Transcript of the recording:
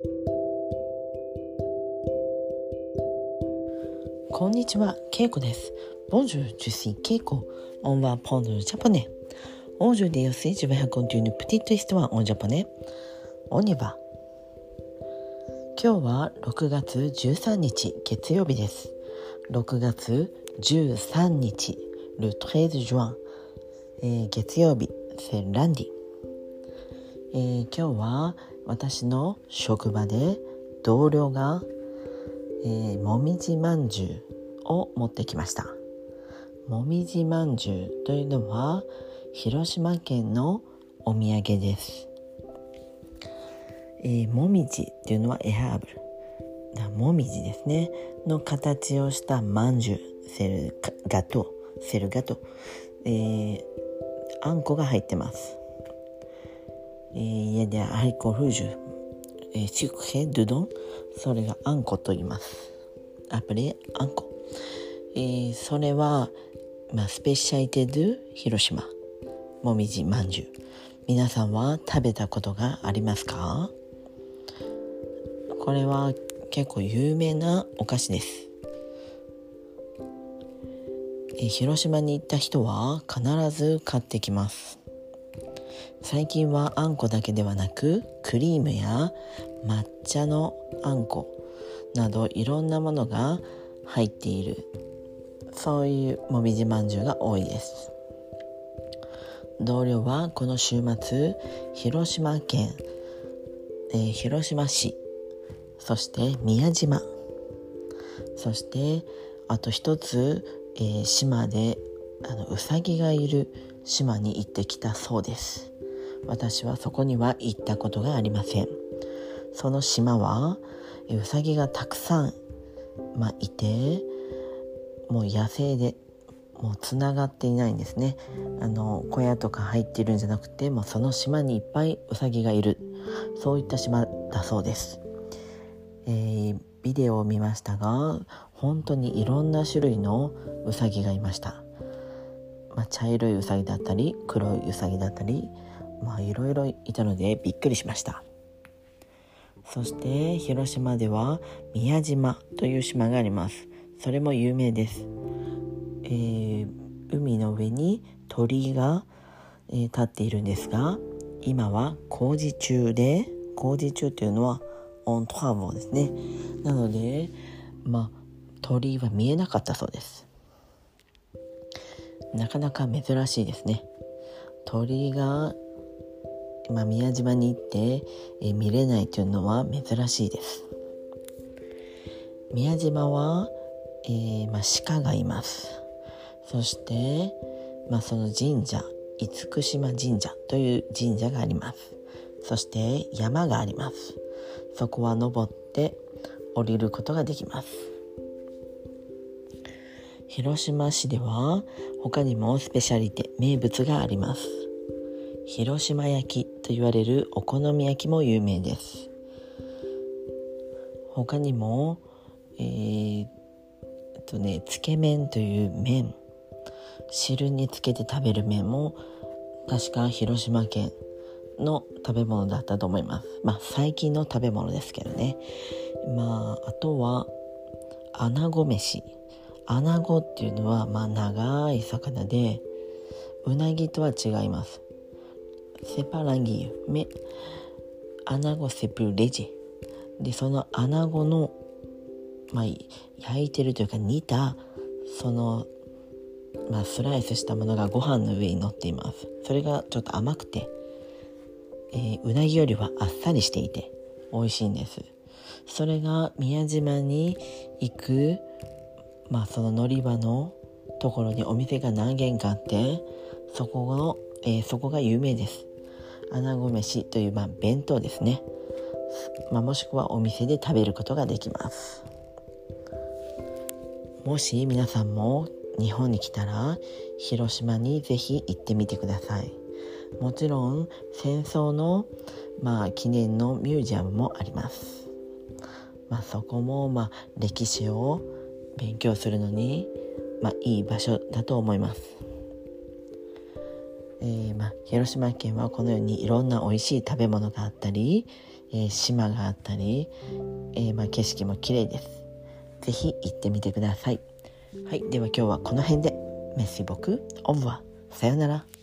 こんにちは、ケイコです。 Bonjour, je suis、ケイコ。 On apprend, japonais. Aujourd'hui, on va continuer, petite histoire, en japonais. On y va.今日は6月13日、月曜日です。6月13日、 le treize juin。月曜日、セン・ランディ。え、今日は、私の職場で同僚が、えーもみじまんじゅうを持ってきました。もみじまんじゅうというのは広島県のお土産です、えーもみじっていうのはエハーブル。だもみじですね。の形をしたまんじゅうセルガトセルガト、えーあんこが入ってます。えー、家でアイコルージュ、えー、シュクヘドゥドンそれがあんこと言います。アプリあんこ、えーそれは、まあ、スペシャリテドゥ広島。もみじまんじゅう。皆さんは食べたことがありますか？これは結構有名なお菓子です。えー広島に行った人は必ず買ってきます。最近はあんこだけではなくクリームや抹茶のあんこなどいろんなものが入っている。そういうもみじまんじゅうが多いです。同僚はこの週末広島県、えー広島市そして宮島そしてあと一つ、えー島であのうさぎがいる島に行ってきたそうです。私はそこには行ったことがありません。その島はえうさぎがたくさん、まあ、いてもう野生でもうつながっていないんですね。あの小屋とか入っているんじゃなくてもうその島にいっぱいうさぎがいる。そういった島だそうです、えービデオを見ましたが本当にいろんな種類のうさぎがいました、まあ、茶色いうさぎだったり黒いうさぎだったりまあいろいろいたのでびっくりしました。そして広島では宮島という島があります。それも有名です、えー海の上に鳥居が、えー立っているんですが今は工事中で工事中というのはオントラボですね。なのでまあ鳥居は見えなかったそうです。なかなか珍しいですね。鳥居がまあ、宮島に行って、えー見れないというのは珍しいです。宮島は、えーまあ、鹿がいます。そして、まあ、その神社厳島神社という神社があります。そして山があります。そこは登って降りることができます。広島市では他にもスペシャリテ名物があります。広島焼きと言われるお好み焼きも有名です。他にもえーっとねつけ麺という麺。汁につけて食べる麺も確か広島県の食べ物だったと思います。まあ最近の食べ物ですけどね。まああとは穴子飯。穴子っていうのはまあ長い魚でうなぎとは違います。セパラギメアナゴセプレジでそのアナゴの、まあ、焼いてるというか煮たその、まあ、スライスしたものがご飯の上に乗っていますそれがちょっと甘くて、えーうなぎよりはあっさりしていて美味しいんですそれが宮島に行くまあその乗り場のところにお店が何軒かあってそこの、えーそこが有名です穴子飯という、まあ、弁当ですね、まあ、もしくはお店で食べることができます。もし皆さんも日本に来たら広島にぜひ行ってみてください。もちろん戦争の、まあ、記念のミュージアムもあります、まあ、そこも、まあ、歴史を勉強するのに、まあ、いい場所だと思います。ーまあ、広島県はこのようにいろんな美味しい食べ物があったり、えー、島があったり、えー、まあ、景色も綺麗です。ぜひ行ってみてください。はい、では今日はこの辺で。メッシボク、オブは、さよなら。